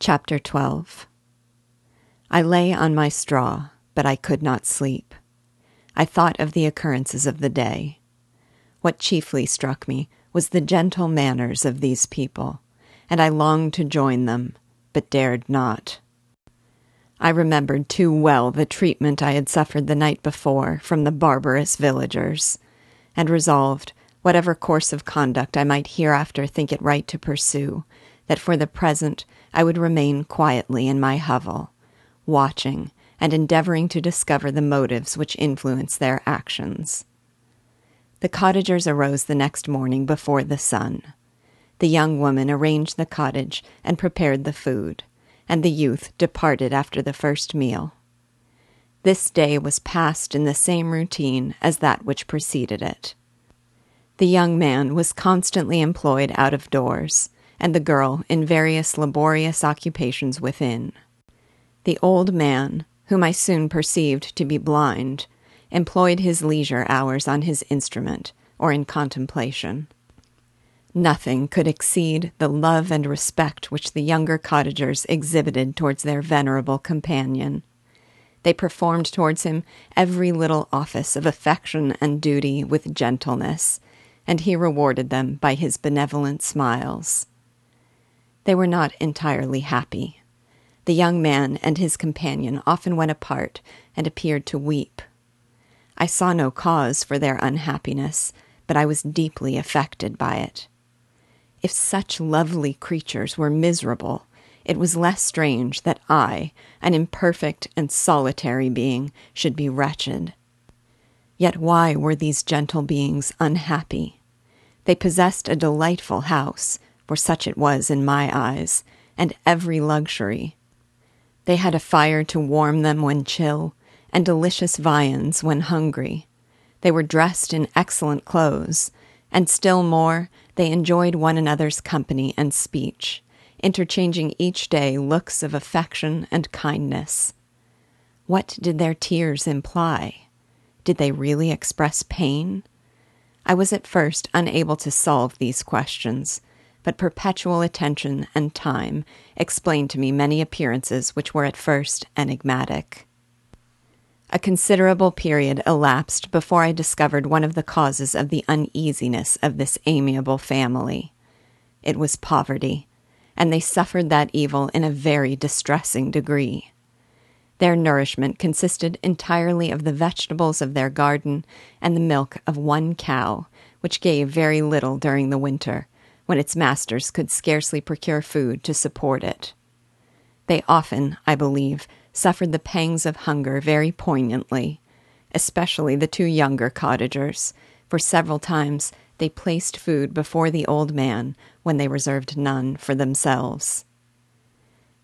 Chapter 12 I lay on my straw, but I could not sleep. I thought of the occurrences of the day. What chiefly struck me was the gentle manners of these people, and I longed to join them, but dared not. I remembered too well the treatment I had suffered the night before from the barbarous villagers, and resolved, whatever course of conduct I might hereafter think it right to pursue, that for the present I would remain quietly in my hovel, watching and endeavoring to discover the motives which influence their actions. The cottagers arose the next morning before the sun. The young woman arranged the cottage and prepared the food, and the youth departed after the first meal. This day was passed in the same routine as that which preceded it. The young man was constantly employed out of doors, and the girl in various laborious occupations within. The old man, whom I soon perceived to be blind, employed his leisure hours on his instrument or in contemplation. Nothing could exceed the love and respect which the younger cottagers exhibited towards their venerable companion. They performed towards him every little office of affection and duty with gentleness, and he rewarded them by his benevolent smiles. They were not entirely happy. The young man and his companion often went apart and appeared to weep. I saw no cause for their unhappiness, but I was deeply affected by it. If such lovely creatures were miserable, it was less strange that I, an imperfect and solitary being, should be wretched. Yet why were these gentle beings unhappy? They possessed a delightful house, for such it was in my eyes, and every luxury. They had a fire to warm them when chill, and delicious viands when hungry. They were dressed in excellent clothes, and still more, they enjoyed one another's company and speech, interchanging each day looks of affection and kindness. What did their tears imply? Did they really express pain? I was at first unable to solve these questions, but perpetual attention and time explained to me many appearances which were at first enigmatic. A considerable period elapsed before I discovered one of the causes of the uneasiness of this amiable family. It was poverty, and they suffered that evil in a very distressing degree. Their nourishment consisted entirely of the vegetables of their garden and the milk of one cow, which gave very little during the winter, when its masters could scarcely procure food to support it. They often, I believe, suffered the pangs of hunger very poignantly, especially the two younger cottagers, for several times they placed food before the old man when they reserved none for themselves.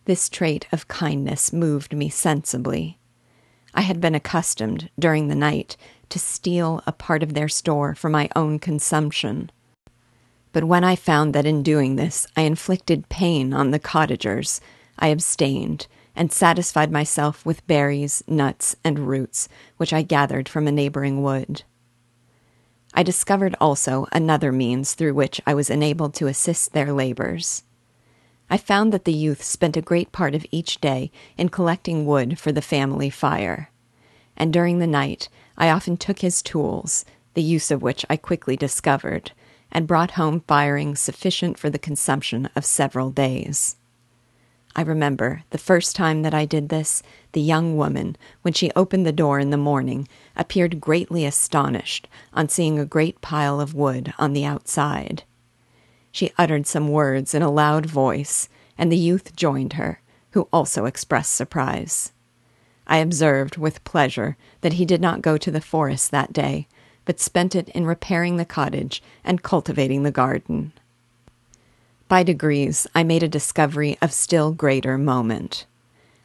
This trait of kindness moved me sensibly. I had been accustomed, during the night, to steal a part of their store for my own consumption but when I found that in doing this I inflicted pain on the cottagers, I abstained and satisfied myself with berries, nuts, and roots which I gathered from a neighboring wood. I discovered also another means through which I was enabled to assist their labors. I found that the youth spent a great part of each day in collecting wood for the family fire, and during the night I often took his tools, the use of which I quickly discovered and brought home firing sufficient for the consumption of several days. I remember the first time that I did this, the young woman, when she opened the door in the morning, appeared greatly astonished on seeing a great pile of wood on the outside. She uttered some words in a loud voice, and the youth joined her, who also expressed surprise. I observed with pleasure that he did not go to the forest that day, but spent it in repairing the cottage and cultivating the garden. By degrees, I made a discovery of still greater moment.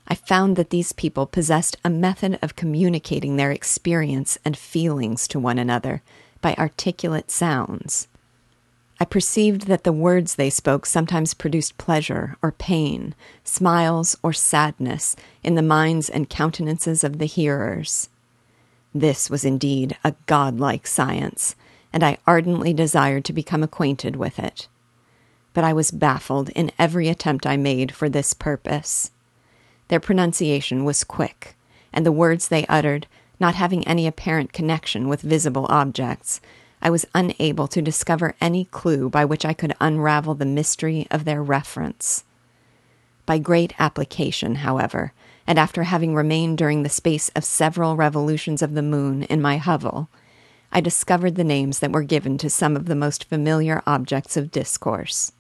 I found that these people possessed a method of communicating their experience and feelings to one another by articulate sounds. I perceived that the words they spoke sometimes produced pleasure or pain, smiles or sadness in the minds and countenances of the hearers. This was indeed a godlike science, and I ardently desired to become acquainted with it. But I was baffled in every attempt I made for this purpose. Their pronunciation was quick, and the words they uttered, not having any apparent connection with visible objects, I was unable to discover any clue by which I could unravel the mystery of their reference. By great application, however, and after having remained during the space of several revolutions of the moon in my hovel, I discovered the names that were given to some of the most familiar objects of discourse.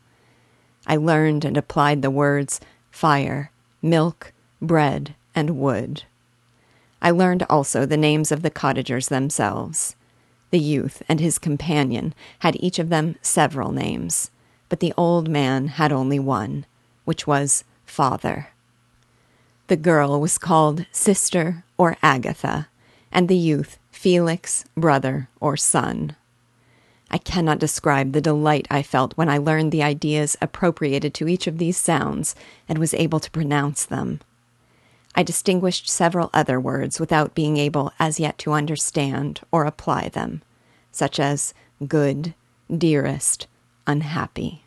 I learned and applied the words fire, milk, bread, and wood. I learned also the names of the cottagers themselves. The youth and his companion had each of them several names, but the old man had only one, which was Father. The girl was called Sister or Agatha, and the youth Felix, brother, or son. I cannot describe the delight I felt when I learned the ideas appropriated to each of these sounds and was able to pronounce them. I distinguished several other words without being able as yet to understand or apply them, such as good, dearest, unhappy.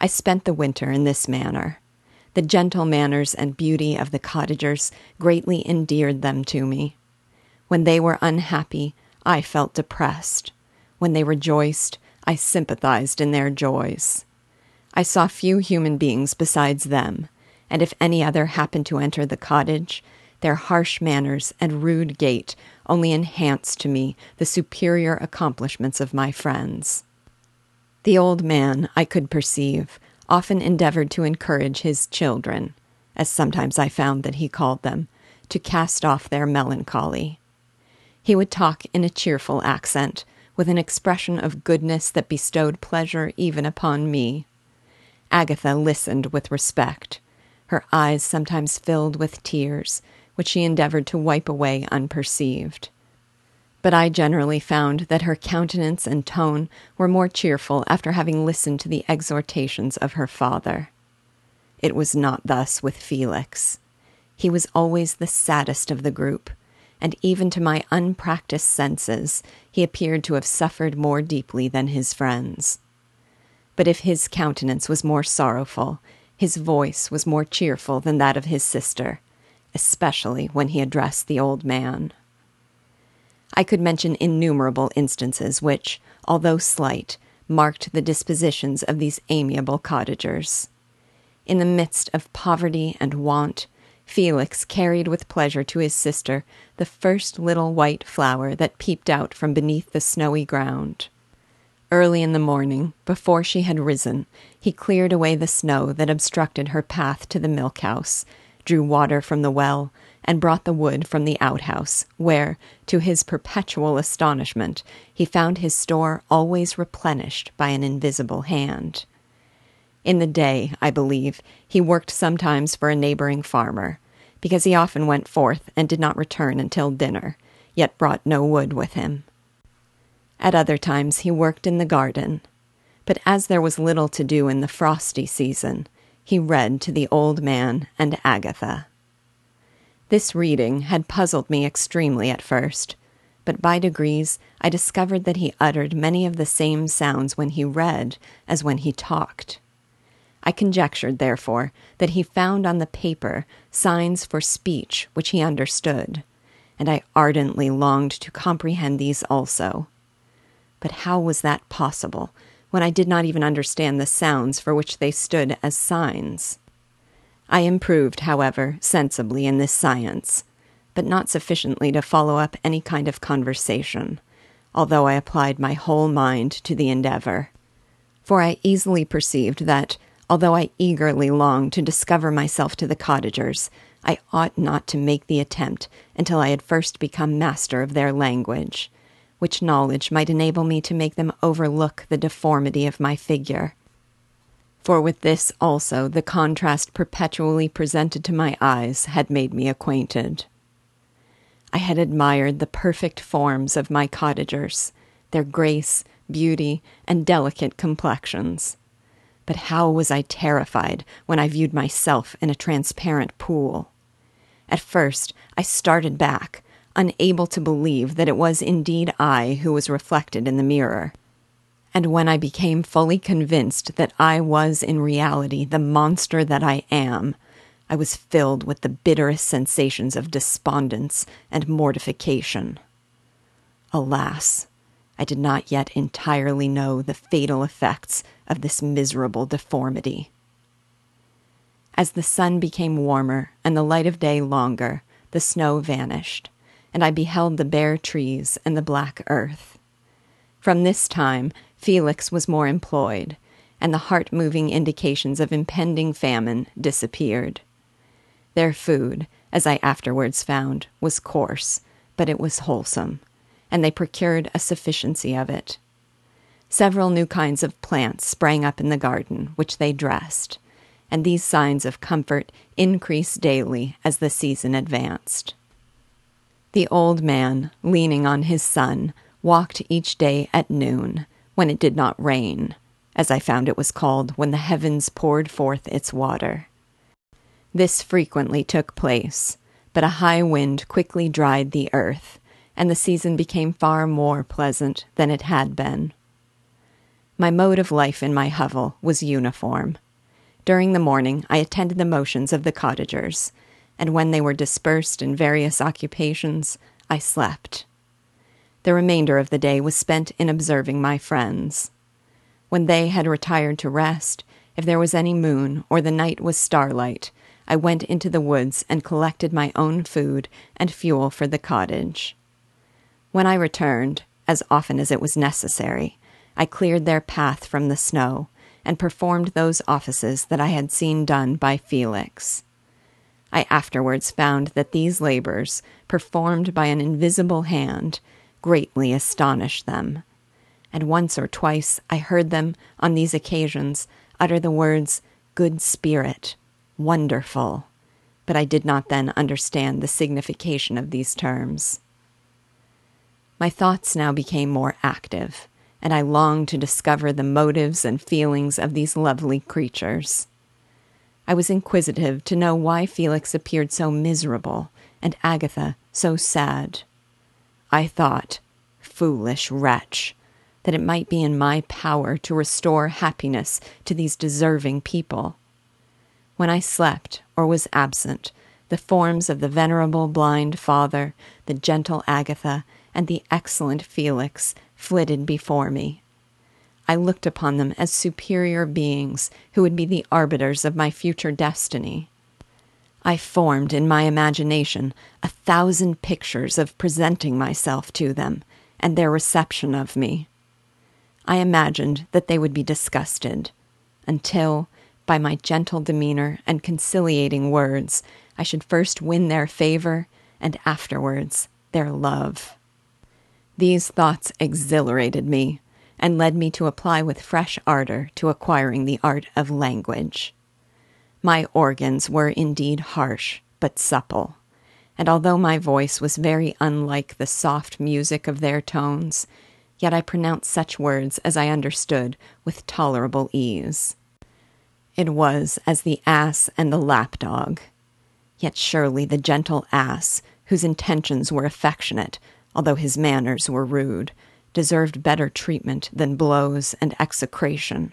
I spent the winter in this manner. The gentle manners and beauty of the cottagers greatly endeared them to me. When they were unhappy, I felt depressed. When they rejoiced, I sympathized in their joys. I saw few human beings besides them, and if any other happened to enter the cottage, their harsh manners and rude gait only enhanced to me the superior accomplishments of my friends. The old man, I could perceive, often endeavored to encourage his children, as sometimes I found that he called them, to cast off their melancholy. He would talk in a cheerful accent, with an expression of goodness that bestowed pleasure even upon me. Agatha listened with respect. Her eyes sometimes filled with tears, which she endeavored to wipe away unperceived. But I generally found that her countenance and tone were more cheerful after having listened to the exhortations of her father. It was not thus with Felix. He was always the saddest of the group, and even to my unpracticed senses, he appeared to have suffered more deeply than his friends. But if his countenance was more sorrowful, his voice was more cheerful than that of his sister, especially when he addressed the old man. I could mention innumerable instances which, although slight, marked the dispositions of these amiable cottagers. In the midst of poverty and want, Felix carried with pleasure to his sister the first little white flower that peeped out from beneath the snowy ground. Early in the morning, before she had risen, he cleared away the snow that obstructed her path to the milk house, drew water from the well, and brought the wood from the outhouse, where, to his perpetual astonishment, he found his store always replenished by an invisible hand. In the day, I believe, he worked sometimes for a neighboring farmer, because he often went forth and did not return until dinner, yet brought no wood with him. At other times he worked in the garden, but as there was little to do in the frosty season, he read to the old man and Agatha. This reading had puzzled me extremely at first, but by degrees I discovered that he uttered many of the same sounds when he read as when he talked. I conjectured, therefore, that he found on the paper signs for speech which he understood, and I ardently longed to comprehend these also. But how was that possible when I did not even understand the sounds for which they stood as signs? I improved, however, sensibly in this science, but not sufficiently to follow up any kind of conversation, although I applied my whole mind to the endeavor. For I easily perceived that, Although I eagerly longed to discover myself to the cottagers, I ought not to make the attempt until I had first become master of their language, which knowledge might enable me to make them overlook the deformity of my figure. For with this also the contrast perpetually presented to my eyes had made me acquainted. I had admired the perfect forms of my cottagers, their grace, beauty, and delicate complexions but how was I terrified when I viewed myself in a transparent pool? At first, I started back, unable to believe that it was indeed I who was reflected in the mirror. And when I became fully convinced that I was in reality the monster that I am, I was filled with the bitterest sensations of despondence and mortification. Alas, I did not yet entirely know the fatal effects of this miserable deformity. As the sun became warmer and the light of day longer, the snow vanished, and I beheld the bare trees and the black earth. From this time, Felix was more employed, and the heart moving indications of impending famine disappeared. Their food, as I afterwards found, was coarse, but it was wholesome, and they procured a sufficiency of it. Several new kinds of plants sprang up in the garden, which they dressed, and these signs of comfort increased daily as the season advanced. The old man, leaning on his son, walked each day at noon, when it did not rain, as I found it was called when the heavens poured forth its water. This frequently took place, but a high wind quickly dried the earth, and the season became far more pleasant than it had been. My mode of life in my hovel was uniform. During the morning, I attended the motions of the cottagers, and when they were dispersed in various occupations, I slept. The remainder of the day was spent in observing my friends. When they had retired to rest, if there was any moon or the night was starlight, I went into the woods and collected my own food and fuel for the cottage. When I returned, as often as it was necessary, I cleared their path from the snow and performed those offices that I had seen done by Felix. I afterwards found that these labors, performed by an invisible hand, greatly astonished them. And once or twice I heard them, on these occasions, utter the words, Good Spirit, wonderful, but I did not then understand the signification of these terms. My thoughts now became more active, and I longed to discover the motives and feelings of these lovely creatures. I was inquisitive to know why Felix appeared so miserable and Agatha so sad. I thought, foolish wretch, that it might be in my power to restore happiness to these deserving people. When I slept or was absent, the forms of the venerable blind father, the gentle Agatha, and the excellent Felix flitted before me. I looked upon them as superior beings who would be the arbiters of my future destiny. I formed in my imagination a thousand pictures of presenting myself to them and their reception of me. I imagined that they would be disgusted, until, by my gentle demeanor and conciliating words, I should first win their favor and afterwards their love. These thoughts exhilarated me and led me to apply with fresh ardor to acquiring the art of language. My organs were indeed harsh, but supple, and although my voice was very unlike the soft music of their tones, yet I pronounced such words as I understood with tolerable ease. It was as the ass and the lapdog. Yet surely the gentle ass, whose intentions were affectionate, although his manners were rude, deserved better treatment than blows and execration.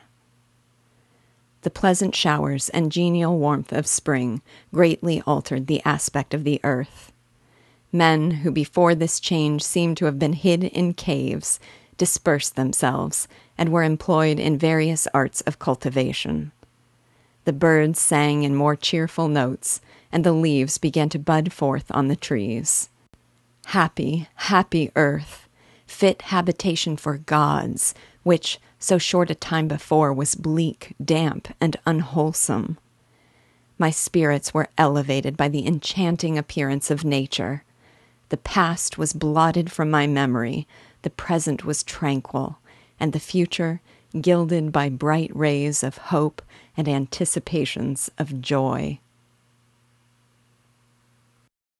The pleasant showers and genial warmth of spring greatly altered the aspect of the earth. Men who before this change seemed to have been hid in caves dispersed themselves and were employed in various arts of cultivation. The birds sang in more cheerful notes, and the leaves began to bud forth on the trees. Happy, happy earth, fit habitation for gods, which, so short a time before, was bleak, damp, and unwholesome. My spirits were elevated by the enchanting appearance of nature. The past was blotted from my memory, the present was tranquil, and the future gilded by bright rays of hope and anticipations of joy.